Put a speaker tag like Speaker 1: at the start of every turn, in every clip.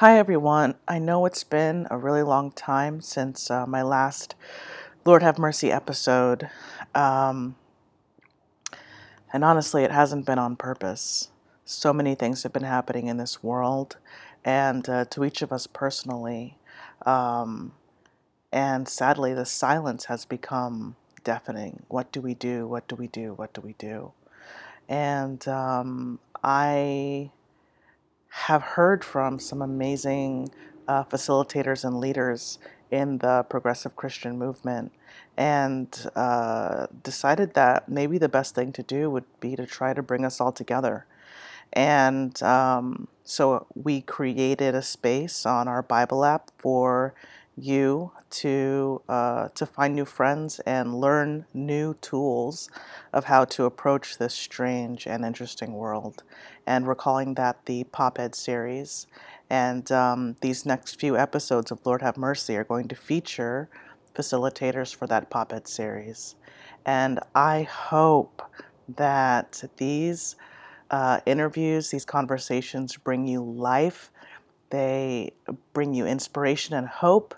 Speaker 1: Hi, everyone. I know it's been a really long time since uh, my last Lord Have Mercy episode. Um, and honestly, it hasn't been on purpose. So many things have been happening in this world and uh, to each of us personally. Um, and sadly, the silence has become deafening. What do we do? What do we do? What do we do? And um, I have heard from some amazing uh, facilitators and leaders in the progressive Christian movement and uh, decided that maybe the best thing to do would be to try to bring us all together. And um, so we created a space on our Bible app for you to uh, to find new friends and learn new tools of how to approach this strange and interesting world. And we're calling that the Pop Ed series. And um, these next few episodes of Lord Have Mercy are going to feature facilitators for that Pop Ed series. And I hope that these uh, interviews, these conversations bring you life they bring you inspiration and hope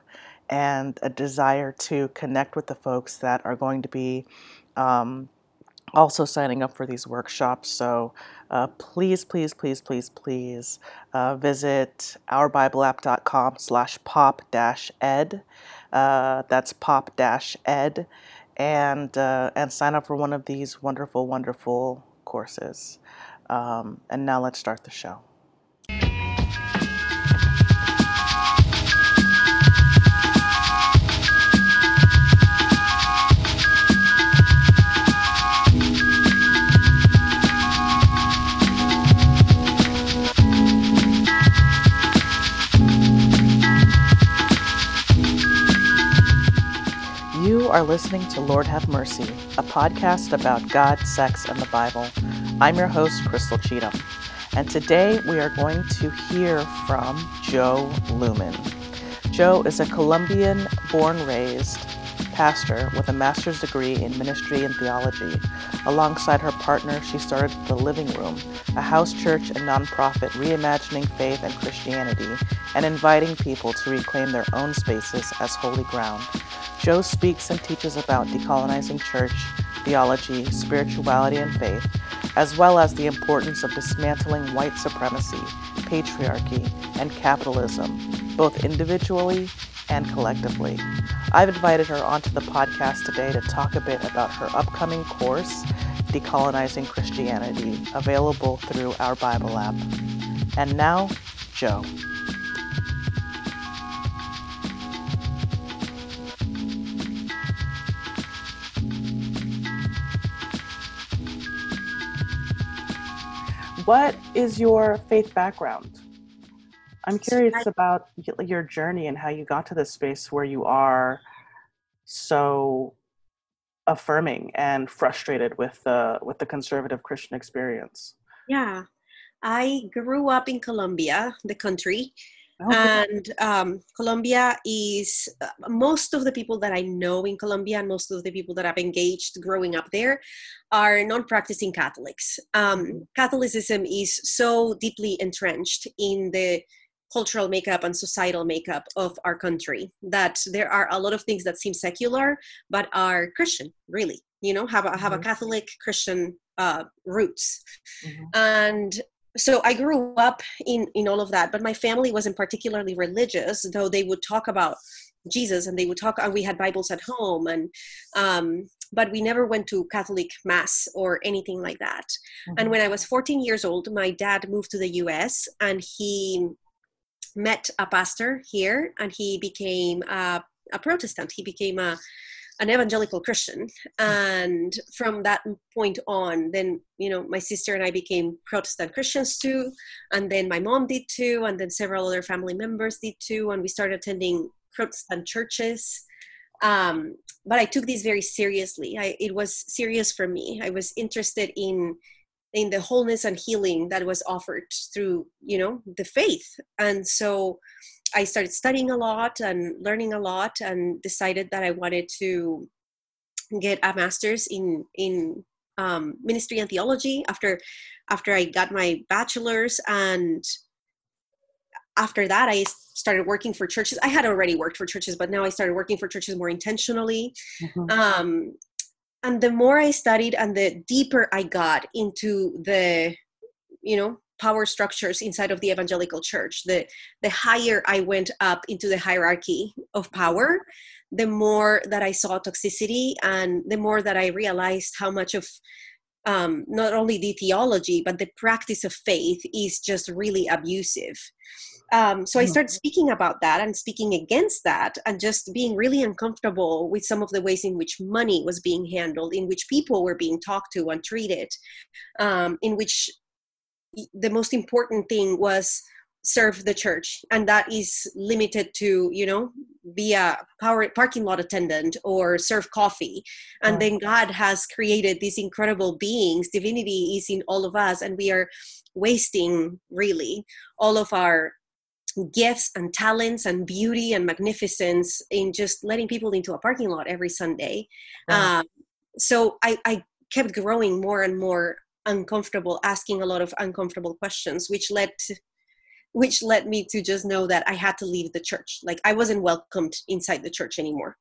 Speaker 1: and a desire to connect with the folks that are going to be um, also signing up for these workshops. So uh, please, please, please, please, please uh, visit ourbibleapp.com slash pop dash ed. Uh, that's pop dash ed. And, uh, and sign up for one of these wonderful, wonderful courses. Um, and now let's start the show. You are listening to Lord Have Mercy, a podcast about God, sex, and the Bible. I'm your host, Crystal Cheatham, and today we are going to hear from Jo Luehmann. Jo is a Colombian born raised pastor with a master's degree in ministry and theology. Alongside her partner, she started The Living Room, a house church and nonprofit reimagining faith and Christianity and inviting people to reclaim their own spaces as holy ground. Jo speaks and teaches about decolonizing church, theology, spirituality, and faith, as well as the importance of dismantling white supremacy, patriarchy, and capitalism, both individually and collectively. I've invited her onto the podcast today to talk a bit about her upcoming course, Decolonizing Christianity, available through our Bible app. And now, Jo. What is your faith background? I'm curious about your journey and how you got to this space where you are so affirming and frustrated with the with the conservative Christian experience.
Speaker 2: Yeah, I grew up in Colombia, the country, okay. and um, Colombia is uh, most of the people that I know in Colombia and most of the people that I've engaged growing up there are non-practicing Catholics. Um, mm-hmm. Catholicism is so deeply entrenched in the cultural makeup and societal makeup of our country that there are a lot of things that seem secular but are christian really you know have a have a mm-hmm. catholic christian uh, roots mm-hmm. and so i grew up in in all of that but my family wasn't particularly religious though they would talk about jesus and they would talk and we had bibles at home and um, but we never went to catholic mass or anything like that mm-hmm. and when i was 14 years old my dad moved to the us and he met a pastor here and he became a, a protestant he became a an evangelical christian. And from that point on then you know my sister and i became protestant christians too and then my mom did too and then several other family members did too and we started attending protestant churches. Um, but i took this very seriously. I, it was serious for me. I was interested in in the wholeness and healing that was offered through you know the faith. And so i started studying a lot and learning a lot and decided that i wanted to get a master's in in um, ministry and theology after after i got my bachelor's. And after that i started working for churches. I had already worked for churches but now i started working for churches more intentionally. Mm-hmm. um, and the more i studied and the deeper i got into the you know power structures inside of the evangelical church the the higher i went up into the hierarchy of power the more that i saw toxicity and the more that i realized how much of um, not only the theology but the practice of faith is just really abusive um, so i hmm. started speaking about that and speaking against that and just being really uncomfortable with some of the ways in which money was being handled in which people were being talked to and treated um, in which the most important thing was serve the church and that is limited to you know be a power parking lot attendant or serve coffee. And oh. then god has created these incredible beings. Divinity is in all of us and we are wasting really all of our gifts and talents and beauty and magnificence in just letting people into a parking lot every sunday. Um, so I, I kept growing more and more uncomfortable asking a lot of uncomfortable questions which led to, which led me to just know that i had to leave the church. Like i wasn't welcomed inside the church anymore.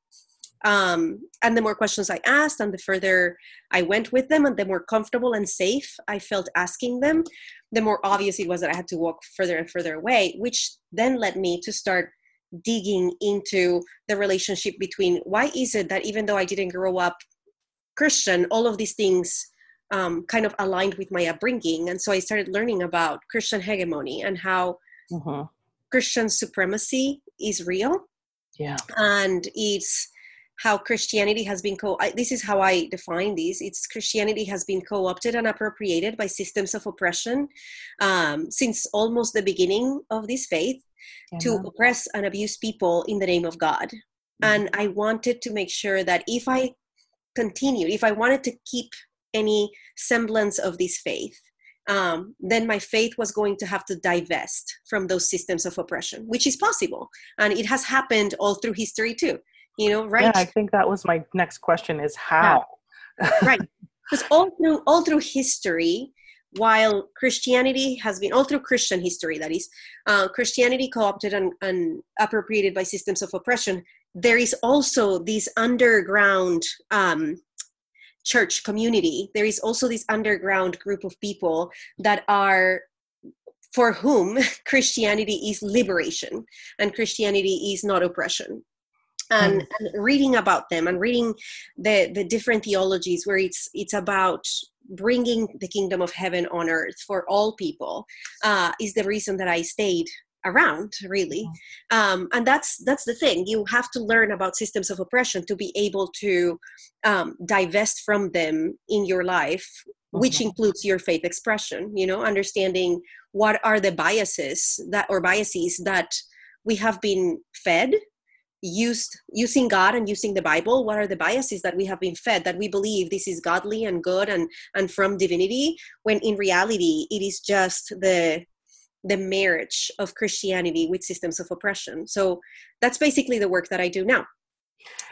Speaker 2: Um, and the more questions i asked and the further i went with them and the more comfortable and safe i felt asking them the more obvious it was that i had to walk further and further away which then led me to start digging into the relationship between why is it that even though i didn't grow up christian all of these things um, kind of aligned with my upbringing. And so I started learning about Christian hegemony and how mm-hmm. Christian supremacy is real.
Speaker 1: Yeah.
Speaker 2: And it's how Christianity has been co I, this is how I define these. It's Christianity has been co-opted and appropriated by systems of oppression um, since almost the beginning of this faith yeah. to oppress and abuse people in the name of God. Mm-hmm. And I wanted to make sure that if I continued, if I wanted to keep any semblance of this faith, um, then my faith was going to have to divest from those systems of oppression, which is possible, and it has happened all through history too. You know, right?
Speaker 1: Yeah, I think that was my next question: is how?
Speaker 2: Yeah. right, because all through all through history, while Christianity has been all through Christian history, that is, uh, Christianity co-opted and, and, appropriated by systems of oppression. There is also this underground um, church community there is also this underground group of people that are for whom christianity is liberation and christianity is not oppression and, mm. and, reading about them and reading the the different theologies where it's it's about bringing the kingdom of heaven on earth for all people uh, is the reason that i stayed around really mm. um, and that's that's the thing you have to learn about systems of oppression to be able to um, divest from them in your life mm-hmm. which includes your faith expression you know understanding what are the biases that or biases that we have been fed used using god and using the bible what are the biases that we have been fed that we believe this is godly and good and and from divinity when in reality it is just the the marriage of Christianity with systems of oppression. So that's basically the work that I do now.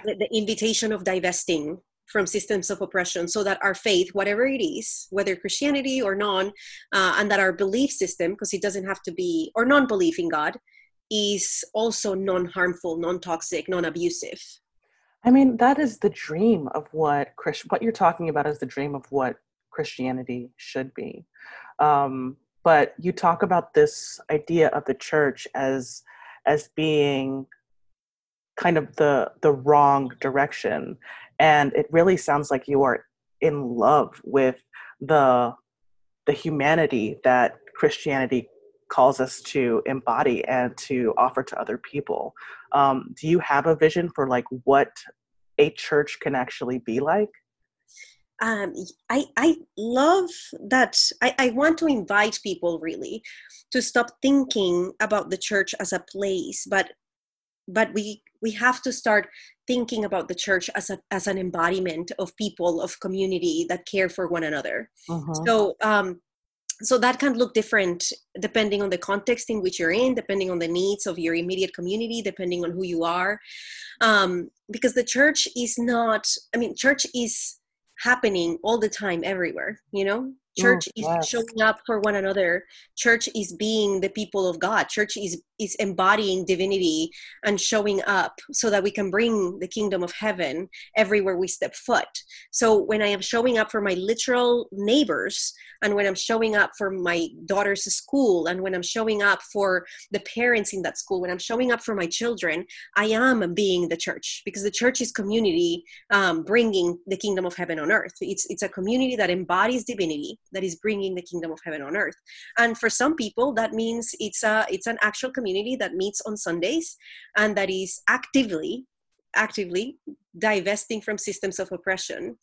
Speaker 2: The, the, invitation of divesting from systems of oppression so that our faith, whatever it is, whether Christianity or non, uh, and that our belief system, because it doesn't have to be, or non belief in God, is also non harmful, non toxic, non abusive.
Speaker 1: I mean, that is the dream of what Christ, what you're talking about is the dream of what Christianity should be. Um, but you talk about this idea of the church as as being kind of the the wrong direction. And it really sounds like you are in love with the the humanity that christianity calls us to embody and to offer to other people. Um, do you have a vision for like what a church can actually be like
Speaker 2: um, I, I love that I, I want to invite people really to stop thinking about the church as a place but but we we have to start thinking about the church as a as an embodiment of people of community that care for one another uh-huh. so um so that can look different depending on the context in which you're in depending on the needs of your immediate community depending on who you are um, because the church is not i mean church is happening all the time everywhere you know? Mm, Church is yes. showing up for one another. Church is being the people of god. Church is is embodying divinity and showing up so that we can bring the kingdom of heaven everywhere we step foot. So when i am showing up for my literal neighbors and when i'm showing up for my daughter's school and when i'm showing up for the parents in that school when i'm showing up for my children i am being the church because the church is community um, bringing the kingdom of heaven on earth. It's it's a community that embodies divinity that is bringing the kingdom of heaven on earth. And for some people that means it's a it's an actual community that meets on sundays and that is actively actively divesting from systems of oppression.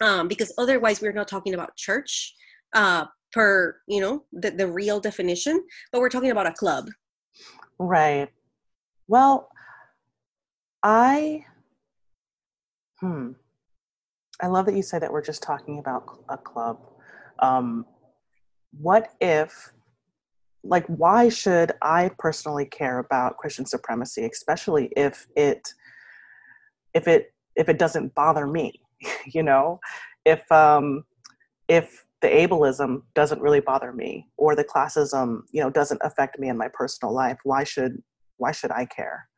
Speaker 2: Um, because otherwise we're not talking about church uh, per you know the, the real definition but we're talking about a club.
Speaker 1: Right. Well i hmm. I love that you say that we're just talking about a club. Um, what if like why should i personally care about christian supremacy especially if it if it if it doesn't bother me you know? If um if the ableism doesn't really bother me or the classism you know doesn't affect me in my personal life why should why should i care?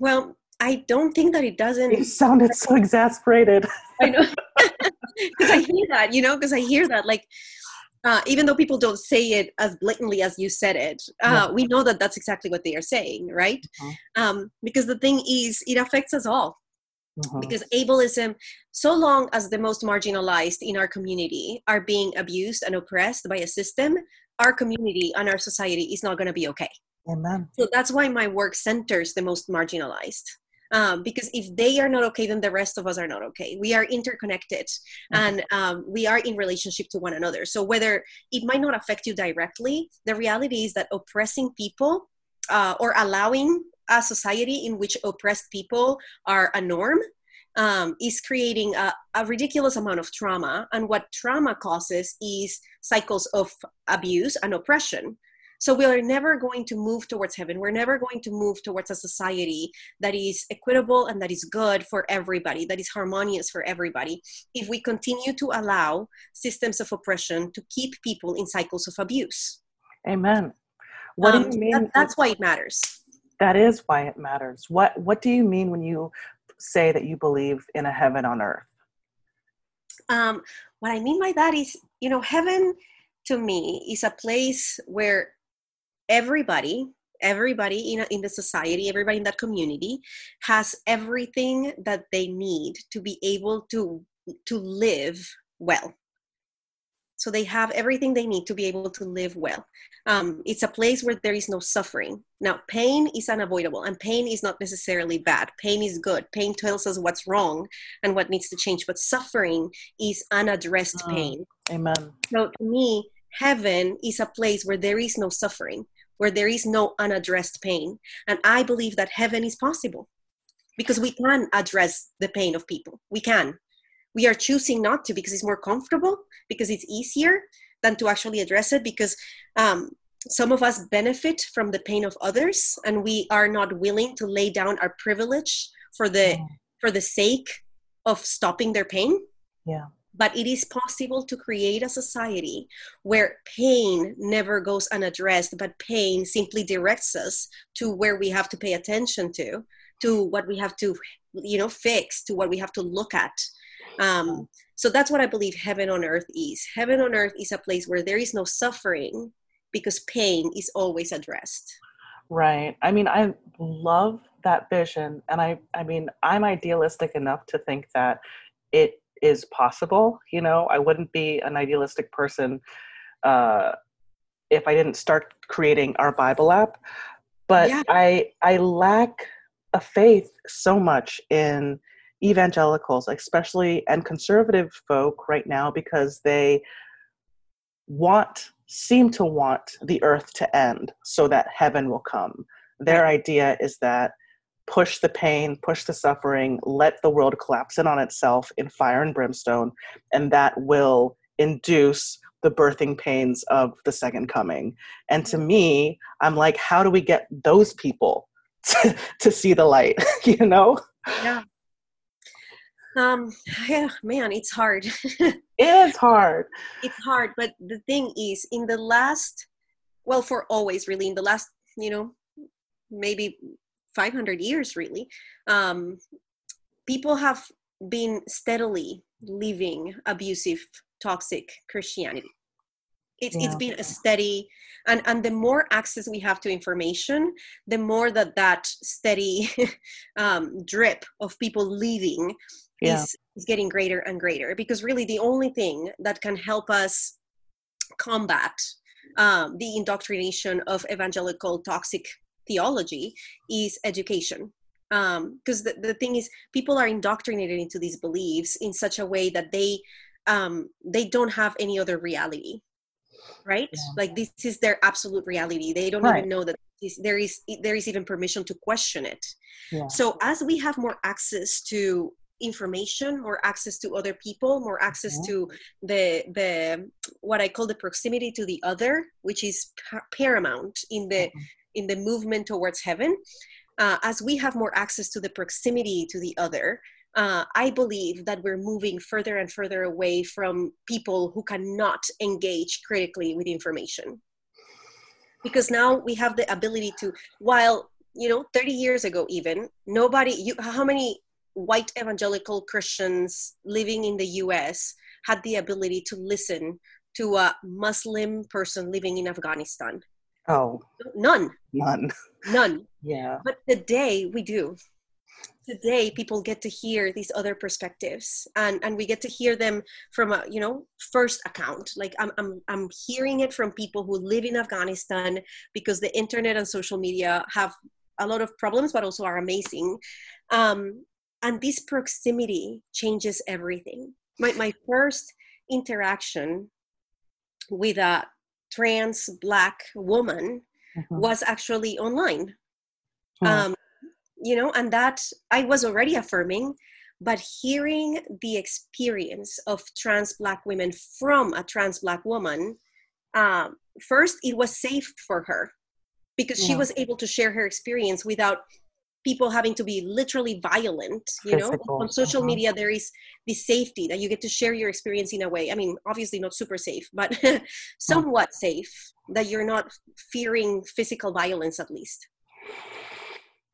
Speaker 2: Well i don't think that it doesn't
Speaker 1: you sounded so exasperated.
Speaker 2: I know. Because I hear that, you know, because I hear that, like, uh, even though people don't say it as blatantly as you said it, uh, yeah. we know that that's exactly what they are saying, right? Mm-hmm. Um, because the thing is, it affects us all. Mm-hmm. Because ableism, so long as the most marginalized in our community are being abused and oppressed by a system, our community and our society is not going to be okay.
Speaker 1: Amen.
Speaker 2: So that's why my work centers the most marginalized um, because if they are not okay then the rest of us are not okay we are interconnected mm-hmm. and um, we are in relationship to one another so whether it might not affect you directly the reality is that oppressing people uh, or allowing a society in which oppressed people are a norm um, is creating a, a, ridiculous amount of trauma. And what trauma causes is cycles of abuse and oppression. So we are never going to move towards heaven. We're never going to move towards a society that is equitable and that is good for everybody, that is harmonious for everybody, if we continue to allow systems of oppression to keep people in cycles of abuse.
Speaker 1: Amen. What um, do you mean?
Speaker 2: That, that's why it matters.
Speaker 1: That is why it matters. What What do you mean when you say that you believe in a heaven on earth?
Speaker 2: Um, what I mean by that is, you know, heaven to me is a place where everybody everybody in, in the society everybody in that community has everything that they need to be able to to live well. So they have everything they need to be able to live well. Um, it's a place where there is no suffering. Now pain is unavoidable and pain is not necessarily bad. Pain is good. Pain tells us what's wrong and what needs to change but suffering is unaddressed oh, pain.
Speaker 1: Amen.
Speaker 2: So to me heaven is a place where there is no suffering where there is no unaddressed pain. And I believe that heaven is possible because we can address the pain of people. We can. We are choosing not to because it's more comfortable, because it's easier than to actually address it, because um, some of us benefit from the pain of others and we are not willing to lay down our privilege for the for the sake of stopping their pain
Speaker 1: yeah
Speaker 2: but it is possible to create a society where pain never goes unaddressed but pain simply directs us to where we have to pay attention to to what we have to you know fix to what we have to look at. Um, so that's what i believe heaven on earth is. Heaven on earth is a place where there is no suffering because pain is always addressed.
Speaker 1: Right. I mean i love that vision and i i mean i'm idealistic enough to think that it is possible. You know, I wouldn't be an idealistic person uh, if I didn't start creating our Bible app. But yeah. I I lack a faith so much in evangelicals, especially and conservative folk right now, because they want seem to want the earth to end so that heaven will come. Their idea is that push the pain, push the suffering, let the world collapse in on itself in fire and brimstone, and that will induce the birthing pains of the second coming. And to me, I'm like, how do we get those people to, to see the light? you know?
Speaker 2: Yeah. Um, yeah, man, it's hard.
Speaker 1: it is hard.
Speaker 2: It's hard, but the thing is, in the last, well, for always, really, in the last, you know, maybe 500 years, really, um, people have been steadily living abusive, toxic Christianity. It's, yeah. it's been a steady and and the more access we have to information the more that that steady um, drip of people leaving yeah. is, is getting greater and greater because really the only thing that can help us combat um, the indoctrination of evangelical toxic theology is education because um, the, the thing is people are indoctrinated into these beliefs in such a way that they um, they don't have any other reality right yeah. like this is their absolute reality they don't right. even know that this, there is there is even permission to question it yeah. so as we have more access to information more access to other people more access mm-hmm. to the the what i call the proximity to the other which is paramount in the mm-hmm. In the movement towards heaven uh, as we have more access to the proximity to the other uh, I believe that we're moving further and further away from people who cannot engage critically with information. Because now we have the ability to, while, you know, 30 years ago, even, nobody, you, how many white evangelical Christians living in the US had the ability to listen to a Muslim person living in Afghanistan?
Speaker 1: Oh,
Speaker 2: none.
Speaker 1: None.
Speaker 2: None.
Speaker 1: yeah.
Speaker 2: But today we do today people get to hear these other perspectives and and we get to hear them from a you know first account like i'm i'm, I'm hearing it from people who live in afghanistan because the internet and social media have a lot of problems but also are amazing um, and this proximity changes everything my, my first interaction with a trans black woman mm-hmm. was actually online mm-hmm. um, you know and that i was already affirming but hearing the experience of trans black women from a trans black woman um, first it was safe for her because yeah. she was able to share her experience without people having to be literally violent you Physical. know on social uh-huh. media there is the safety that you get to share your experience in a way i mean obviously not super safe but somewhat safe that you're not fearing physical violence at least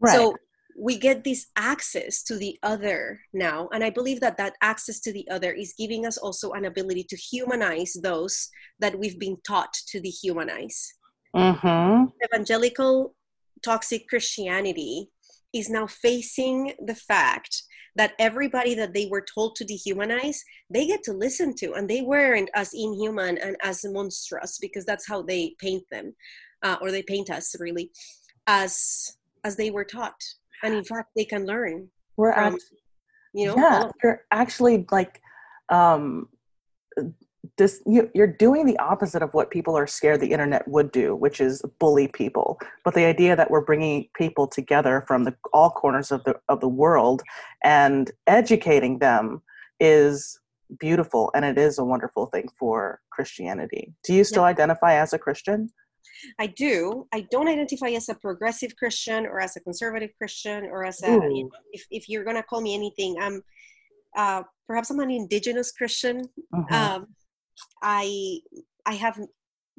Speaker 2: right. so we get this access to the other now and i believe that that access to the other is giving us also an ability to humanize those that we've been taught to dehumanize
Speaker 1: mm-hmm.
Speaker 2: evangelical toxic christianity is now facing the fact that everybody that they were told to dehumanize they get to listen to and they weren't as inhuman and as monstrous because that's how they paint them uh, or they paint us really as as they were taught. And in fact they can learn
Speaker 1: we're from, actually, you know yeah you're actually like um this you, you're doing the opposite of what people are scared the internet would do which is bully people but the idea that we're bringing people together from the all corners of the of the world and educating them is beautiful and it is a wonderful thing for christianity do you still yeah. identify as a christian
Speaker 2: I do. I don't identify as a progressive Christian or as a conservative Christian or as a, you know, if, if you're going to call me anything, I'm uh, perhaps I'm an indigenous Christian. Uh-huh. Um, I, I have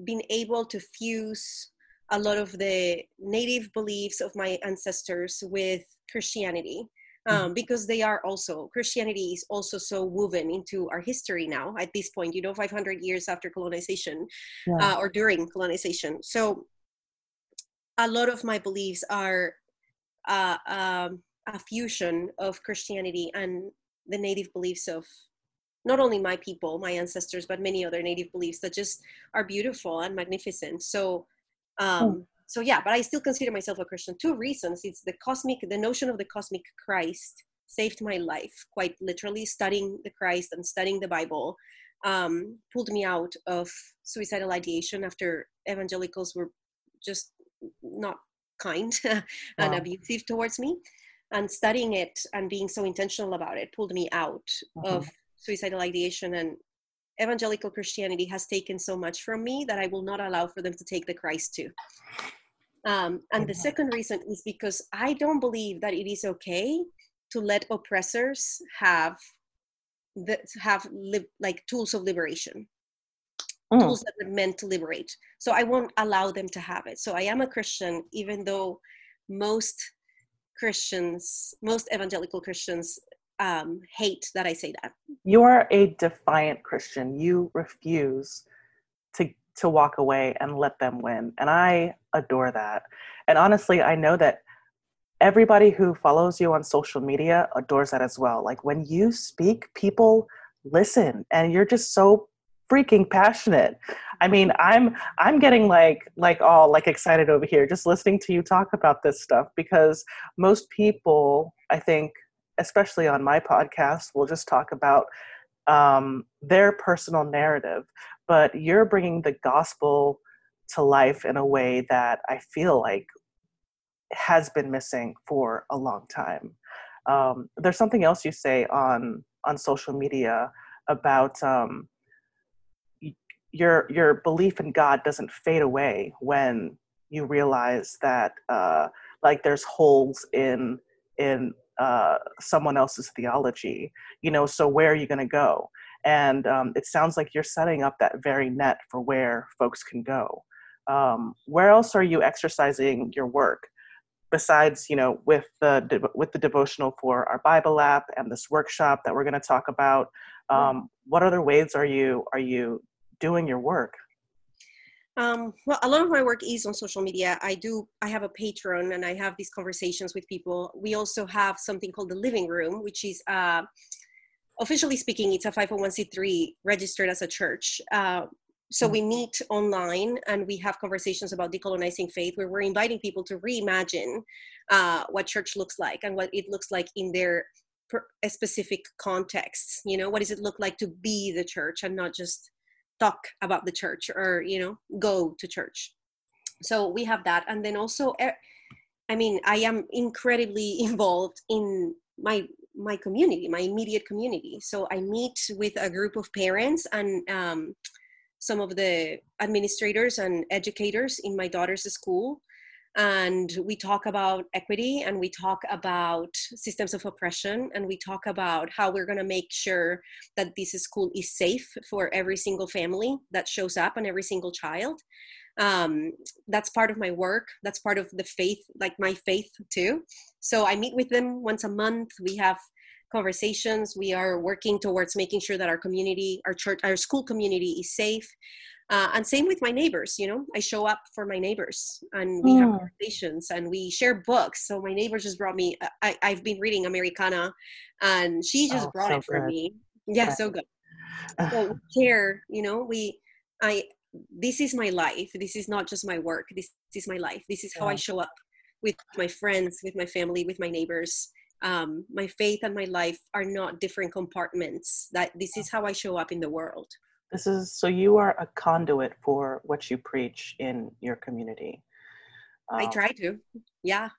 Speaker 2: been able to fuse a lot of the native beliefs of my ancestors with Christianity. Mm-hmm. um, because they are also christianity is also so woven into our history now at this point you know 500 years after colonization yeah. uh, or during colonization so a lot of my beliefs are uh, um, a fusion of christianity and the native beliefs of not only my people my ancestors but many other native beliefs that just are beautiful and magnificent. So um, mm so yeah but i still consider myself a christian. Two reasons. It's the cosmic the notion of the cosmic christ saved my life quite literally studying the christ and studying the bible um, pulled me out of suicidal ideation after evangelicals were just not kind and wow. abusive towards me. And studying it and being so intentional about it pulled me out uh-huh. of suicidal ideation and evangelical christianity has taken so much from me that i will not allow for them to take the christ too. Um, and the second reason is because I don't believe that it is okay to let oppressors have the have li- like tools of liberation. Mm. tools that are meant to liberate. So i won't allow them to have it. So i am a christian even though most christians most evangelical christians um, hate that i say that
Speaker 1: you are a defiant christian you refuse to to walk away and let them win and i adore that and honestly i know that everybody who follows you on social media adores that as well. Like when you speak, people listen and you're just so freaking passionate. I mean, I'm I'm getting like like all like excited over here just listening to you talk about this stuff because most people, I think, especially on my podcast, will just talk about um, their personal narrative, but you're bringing the gospel to life in a way that I feel like has been missing for a long time. Um, there's something else you say on on social media about um, your your belief in God doesn't fade away when you realize that uh, like there's holes in in uh, someone else's theology. You know, so where are you going to go? And um, it sounds like you're setting up that very net for where folks can go. Um, where else are you exercising your work? besides you know with the with the devotional for our bible app and this workshop that we're going to talk about um, what other ways are you are you doing your work
Speaker 2: um, well a lot of my work is on social media. I do i have a Patreon and i have these conversations with people. We also have something called the living room which is uh, officially speaking it's a 501c3 registered as a church. Uh, so we meet online and we have conversations about decolonizing faith where we're inviting people to reimagine uh, what church looks like and what it looks like in their per- specific contexts. You know what does it look like to be the church and not just talk about the church or you know go to church. So we have that. And then also i mean i am incredibly involved in my my community my immediate community. So i meet with a group of parents and um, some of the administrators and educators in my daughter's school and we talk about equity and we talk about systems of oppression and we talk about how we're going to make sure that this school is safe for every single family that shows up and every single child um, that's part of my work that's part of the faith like my faith too so i meet with them once a month we have conversations. We are working towards making sure that our community, our church, our school community is safe. Uh, and same with my neighbors, you know, I show up for my neighbors and we have hmm. conversations and we share books. So my neighbor just brought me, I, I've been reading Americanah and she just oh, brought so it for good. me. Yeah, so good. So share, you know, we, I, this is my life. This is not just my work. This, this is my life. This is how yeah. I show up with my friends, with my family, with my neighbors um, my faith and my life are not different compartments that this is how i show up in the world
Speaker 1: this is so you are a conduit for what you preach in your community.
Speaker 2: Um, i try to yeah.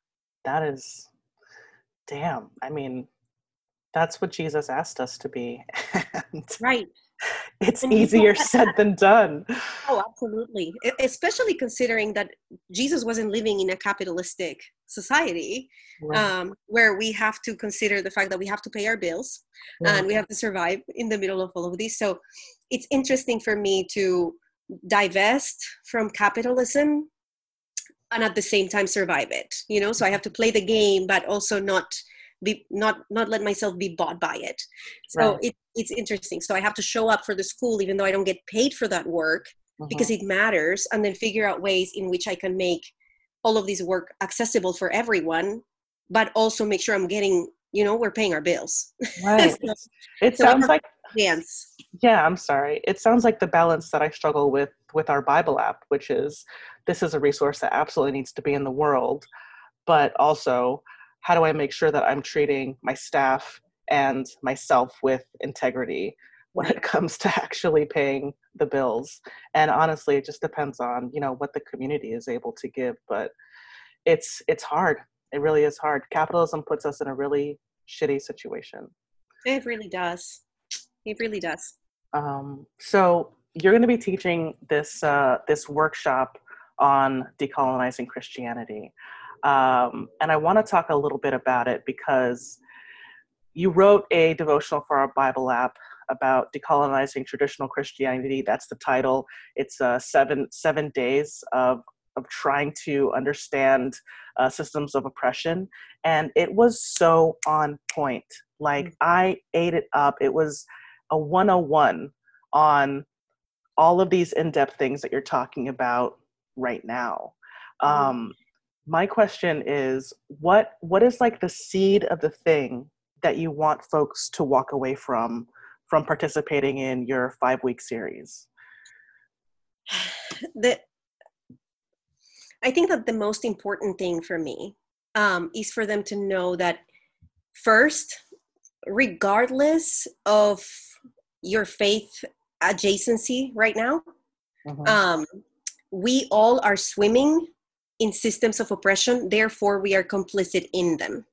Speaker 1: that is damn i mean that's what jesus asked us to be.
Speaker 2: Right
Speaker 1: it's easier said than done.
Speaker 2: Oh, absolutely. Especially considering that Jesus wasn't living in a capitalistic society right. um, where we have to consider the fact that we have to pay our bills right. and we have to survive in the middle of all of this. So it's interesting for me to divest from capitalism and at the same time survive it you know so i have to play the game but also not be not not let myself be bought by it. So right. it, it's interesting. So i have to show up for the school even though i don't get paid for that work uh-huh. because it matters and then figure out ways in which i can make all of this work accessible for everyone but also make sure i'm getting you know we're paying our bills.
Speaker 1: Right. So, it so sounds like dance yeah i'm sorry. It sounds like the balance that i struggle with with our bible app which is this is a resource that absolutely needs to be in the world but also how do I make sure that I'm treating my staff and myself with integrity when it comes to actually paying the bills? And honestly, it just depends on, you know, what the community is able to give, but it's it's hard. It really is hard. Capitalism puts us in a really shitty situation.
Speaker 2: It really does. It really does.
Speaker 1: Um, so you're going to be teaching this uh, this workshop on decolonizing Christianity. Um, and I want to talk a little bit about it because you wrote a devotional for our Bible app about decolonizing traditional Christianity. That's the title. It's uh, seven seven days of of trying to understand uh, systems of oppression, and it was so on point. Like mm-hmm. I ate it up. It was a 101 on all of these in-depth things that you're talking about right now. Mm-hmm. Um, my question is, what what is like the seed of the thing that you want folks to walk away from from participating in your five week series?
Speaker 2: The, I think that the most important thing for me um, is for them to know that first, regardless of your faith adjacency right now, mm-hmm. um, we all are swimming in systems of oppression, therefore, we are complicit in them.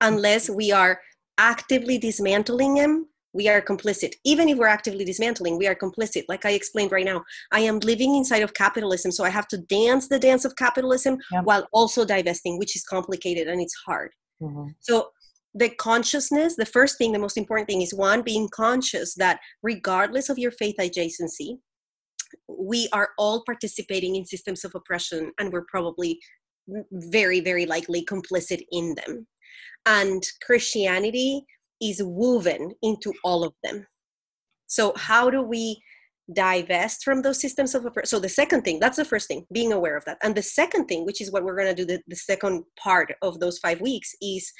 Speaker 2: Unless we are actively dismantling them we are complicit. Even if we're actively dismantling, we are complicit. Like I explained right now, I am living inside of capitalism, so I have to dance the dance of capitalism yeah. while also divesting, which is complicated and it's hard. Mm-hmm. So the consciousness, the first thing, the most important thing is one, being conscious that regardless of your faith adjacency, we are all participating in systems of oppression and we're probably very, very likely complicit in them. And Christianity is woven into all of them. So how do we divest from those systems of oppression? So the second thing, that's the first thing, being aware of that. And the second thing, which is what we're going to do the, the second part of those five weeks, is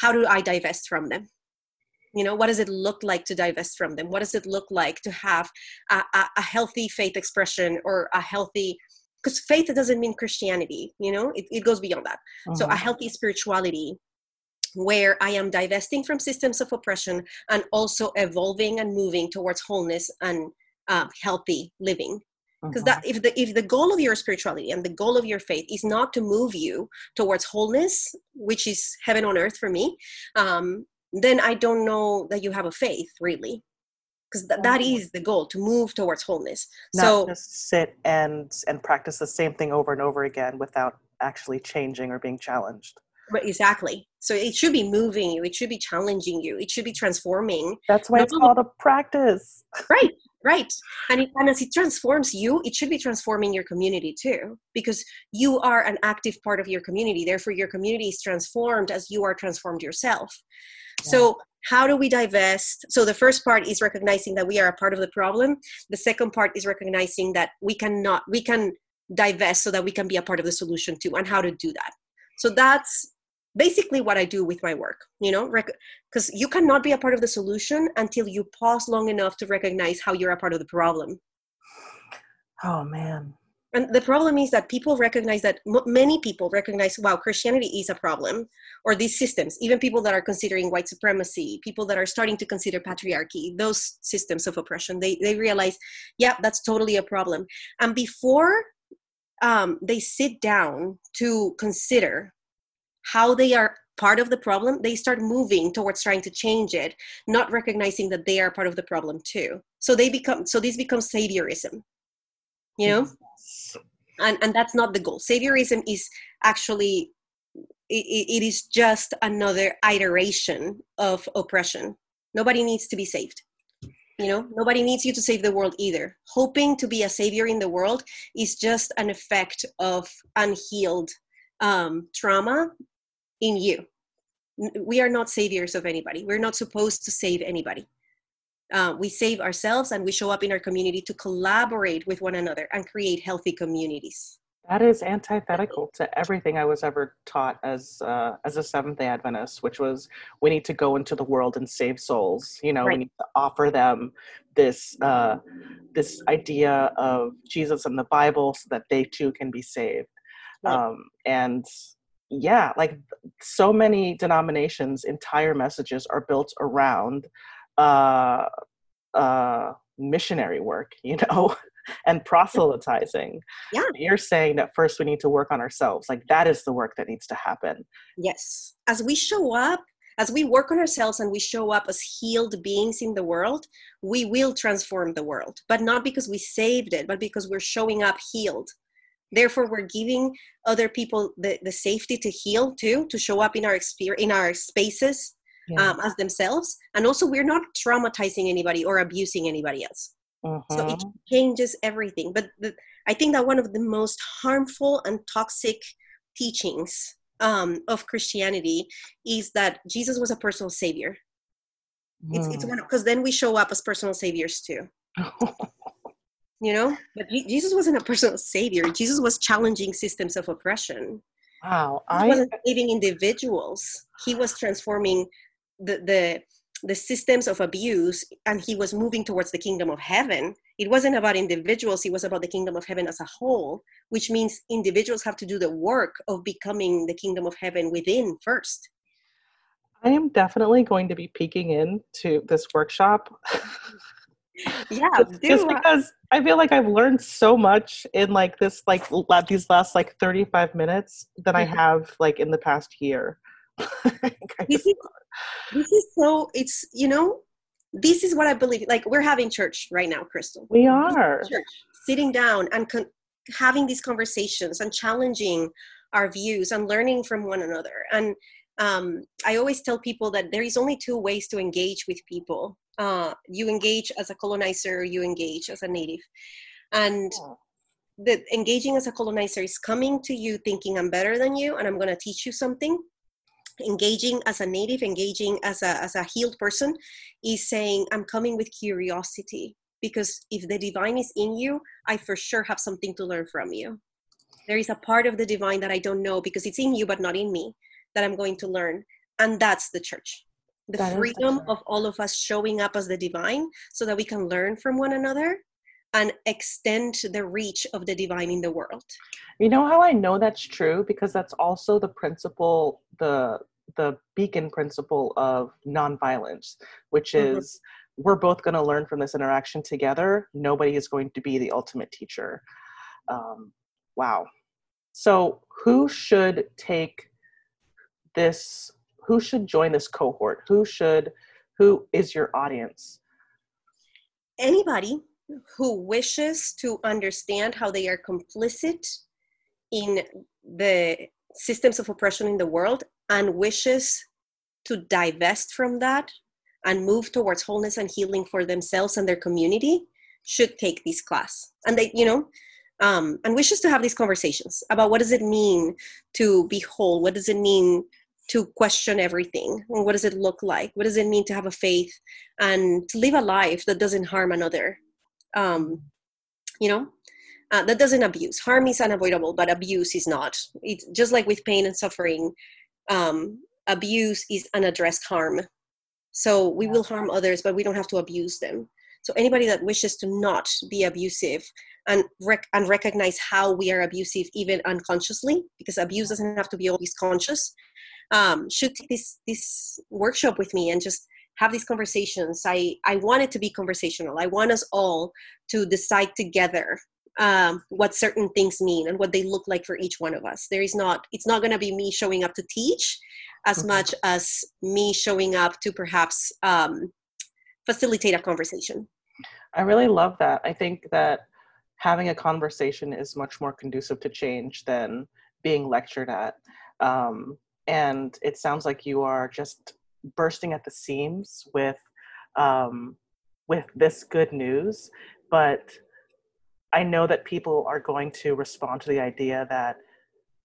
Speaker 2: how do I divest from them? You know what does it look like to divest from them what does it look like to have a, a, a healthy faith expression or a healthy because faith doesn't mean christianity you know it, it goes beyond that uh-huh. so a mm-hmm. healthy spirituality where I am divesting from systems of oppression and also evolving and moving towards wholeness and uh, healthy living. Because that mm-hmm. if the if the goal of your spirituality and the goal of your faith is not to move you towards wholeness, which is heaven on earth for me, um, then I don't know that you have a faith really. Because th- that mm-hmm. the goal to move towards wholeness.
Speaker 1: Not so just sit and and practice the same thing over and over again without actually changing or being challenged.
Speaker 2: Exactly. So it should be moving you it should be challenging you it should be transforming.
Speaker 1: That's why it's called a practice.
Speaker 2: Right right. And, it, and as it transforms you it should be transforming your community too because you are an active part of your community. Therefore your community is transformed as you are transformed yourself yeah. so how do we divest so the first part is recognizing that we are a part of the problem the second part is recognizing that we cannot we can divest so that we can be a part of the solution too and how to do that so that's basically what I do with my work, you know, because you cannot be a part of the solution until you pause long enough to recognize how you're a part of the problem.
Speaker 1: Oh, man.
Speaker 2: And the problem is that people recognize that m- many people recognize, wow, Christianity is a problem, or these systems, even people that are considering white supremacy, people that are starting to consider patriarchy, those systems of oppression, they, they realize, yeah, that's totally a problem. And before um, they sit down to consider how they are part of the problem, they start moving towards trying to change it, not recognizing that they are part of the problem too. So they become so this becomes saviorism. You know? And and that's not the goal. Saviorism is actually it, it is just another iteration of oppression. Nobody needs to be saved. You know, nobody needs you to save the world either. Hoping to be a savior in the world is just an effect of unhealed um, trauma in you. We are not saviors of anybody. We're not supposed to save anybody. Uh, we save ourselves and we show up in our community to collaborate with one another and create healthy communities.
Speaker 1: That is antithetical to everything I was ever taught as uh, as a Seventh Day Adventist, which was we need to go into the world and save souls. You know, right. we need to offer them this uh, this idea of Jesus and the Bible so that they too can be saved. Right. Um, and yeah, like so many denominations, entire messages are built around uh, uh, missionary work, you know, and proselytizing.
Speaker 2: Yeah.
Speaker 1: You're saying that first we need to work on ourselves. Like that is the work that needs to happen.
Speaker 2: Yes. As we show up, as we work on ourselves and we show up as healed beings in the world, we will transform the world. But not because we saved it, but because we're showing up healed therefore we're giving other people the, the safety to heal too to show up in our experience in our spaces yeah. um, as themselves. And also we're not traumatizing anybody or abusing anybody else. So it mm-hmm. changes everything. But the, i think that one of the most harmful and toxic teachings um, of christianity is that jesus was a personal savior. Mm. it's, it's one because then we show up as personal saviors too. You know? But jesus wasn't a personal savior. Jesus was challenging systems of oppression.
Speaker 1: Wow.
Speaker 2: He I... wasn't saving individuals. He was transforming the the the systems of abuse and he was moving towards the kingdom of heaven. It wasn't about individuals it was about the kingdom of heaven as a whole which means individuals have to do the work of becoming the kingdom of heaven within first.
Speaker 1: I am definitely going to be peeking in to this workshop.
Speaker 2: Yeah
Speaker 1: just, just because i feel like i've learned so much in like this like these last like 35 minutes than i mm-hmm. have like in the past year
Speaker 2: this, is, this is so it's you know this is what i believe like we're having church right now crystal.
Speaker 1: We are. church,
Speaker 2: sitting down and con- having these conversations and challenging our views and learning from one another. And um, i always tell people that there is only two ways to engage with people. Uh, you engage as a colonizer you engage as a native. And the engaging as a colonizer is coming to you thinking i'm better than you and i'm going to teach you something engaging as a native engaging as a as a healed person is saying i'm coming with curiosity because if the divine is in you i for sure have something to learn from you. There is a part of the divine that i don't know because it's in you but not in me that i'm going to learn. And that's the church. The that freedom of all of us showing up as the divine so that we can learn from one another and extend the reach of the divine in the world.
Speaker 1: You know how I know that's true because that's also the principle the the beacon principle of nonviolence, which mm-hmm. is we're both going to learn from this interaction together. Nobody is going to be the ultimate teacher. Um, wow. So, who should take this? Who should join this cohort? Who should? Who is your audience?
Speaker 2: Anybody who wishes to understand how they are complicit in the systems of oppression in the world and wishes to divest from that and move towards wholeness and healing for themselves and their community should take this class. And they you know um, and wishes to have these conversations about what does it mean to be whole? What does it mean to question everything? And what does it look like? What does it mean to have a faith and to live a life that doesn't harm another um, you know uh, that doesn't abuse. Harm is unavoidable but abuse is not. It's just like with pain and suffering um, abuse is unaddressed harm. So we will harm others but we don't have to abuse them. So anybody that wishes to not be abusive and rec- and recognize how we are abusive even unconsciously because abuse doesn't have to be always conscious um, should take this this workshop with me and just have these conversations. I i want it to be conversational. I want us all to decide together um, what certain things mean and what they look like for each one of us. There is not it's not going to be me showing up to teach as mm-hmm. much as me showing up to perhaps um, facilitate a conversation.
Speaker 1: I really love that. I think that having a conversation is much more conducive to change than being lectured at. Um, and it sounds like you are just bursting at the seams with um, with this good news, but I know that people are going to respond to the idea that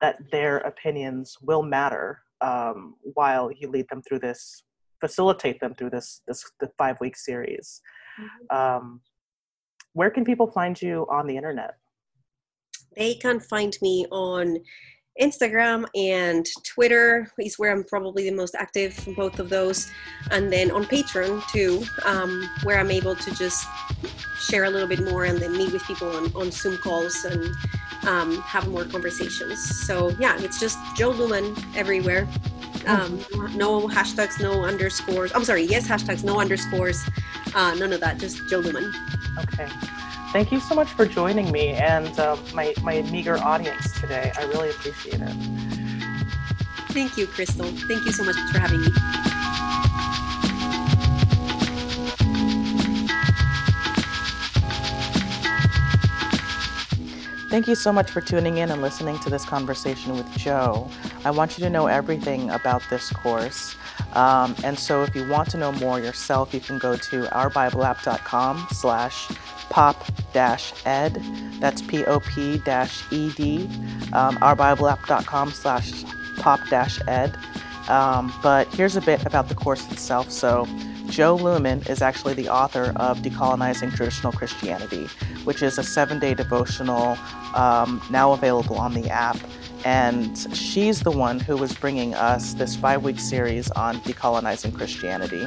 Speaker 1: that their opinions will matter um, while you lead them through this, facilitate them through this this the five week series. Mm-hmm. Um, where can people find you on the internet?
Speaker 2: They can find me on Instagram and Twitter is where I'm probably the most active, from both of those. And then on Patreon too, um, where I'm able to just share a little bit more and then meet with people on, on Zoom calls and um, have more conversations. So yeah, it's just Jo Luehmann everywhere. Um, no hashtags, no underscores. I'm sorry, yes hashtags, no underscores, uh, none of that, just Jo Luehmann.
Speaker 1: Okay. Thank you so much for joining me and uh, my, my meager audience today. I really appreciate it.
Speaker 2: Thank you, Crystal. Thank you so much for having me.
Speaker 1: Thank you so much for tuning in and listening to this conversation with Jo. I want you to know everything about this course. Um, and so if you want to know more yourself, you can go to ourbibleapp.com slash pop-ed. That's P-O-P-E-D. Um, ourbibleapp.com slash pop-ed. Um, but here's a bit about the course itself. So Jo Luehmann is actually the author of Decolonizing Traditional Christianity, which is a seven-day devotional um, now available on the app. And she's the one who was bringing us this five-week series on decolonizing Christianity.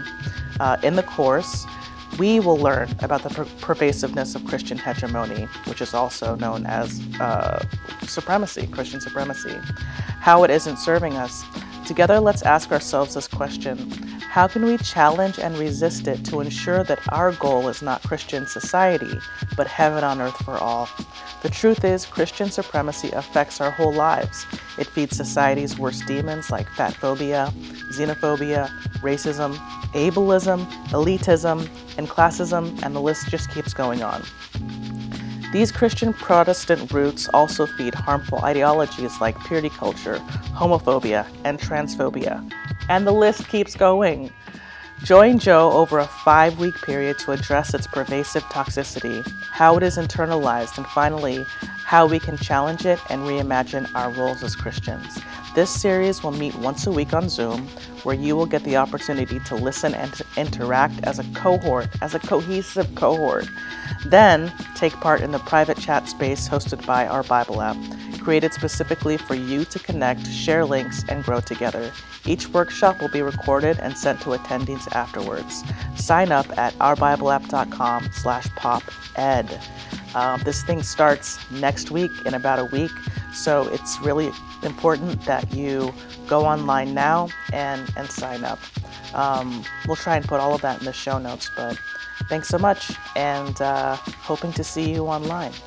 Speaker 1: Uh, in the course, we will learn about the per- pervasiveness of Christian hegemony, which is also known as uh, supremacy, Christian supremacy, how it isn't serving us. Together, let's ask ourselves this question How can we challenge and resist it to ensure that our goal is not Christian society, but heaven on earth for all? The truth is, Christian supremacy affects our whole lives. It feeds society's worst demons like fat phobia, xenophobia, racism, ableism, elitism, and classism, and the list just keeps going on. These Christian Protestant roots also feed harmful ideologies like purity culture, homophobia, and transphobia. And the list keeps going. Join Jo over a five week period to address its pervasive toxicity, how it is internalized, and finally, how we can challenge it and reimagine our roles as Christians. This series will meet once a week on Zoom, where you will get the opportunity to listen and to interact as a cohort, as a cohesive cohort. Then, take part in the private chat space hosted by our Bible app, created specifically for you to connect, share links, and grow together. Each workshop will be recorded and sent to attendees afterwards. Sign up at ourbibleapp.com slash poped. Um, this thing starts next week in about a week, so it's really important that you go online now and, and sign up. Um, we'll try and put all of that in the show notes, but thanks so much and uh, hoping to see you online.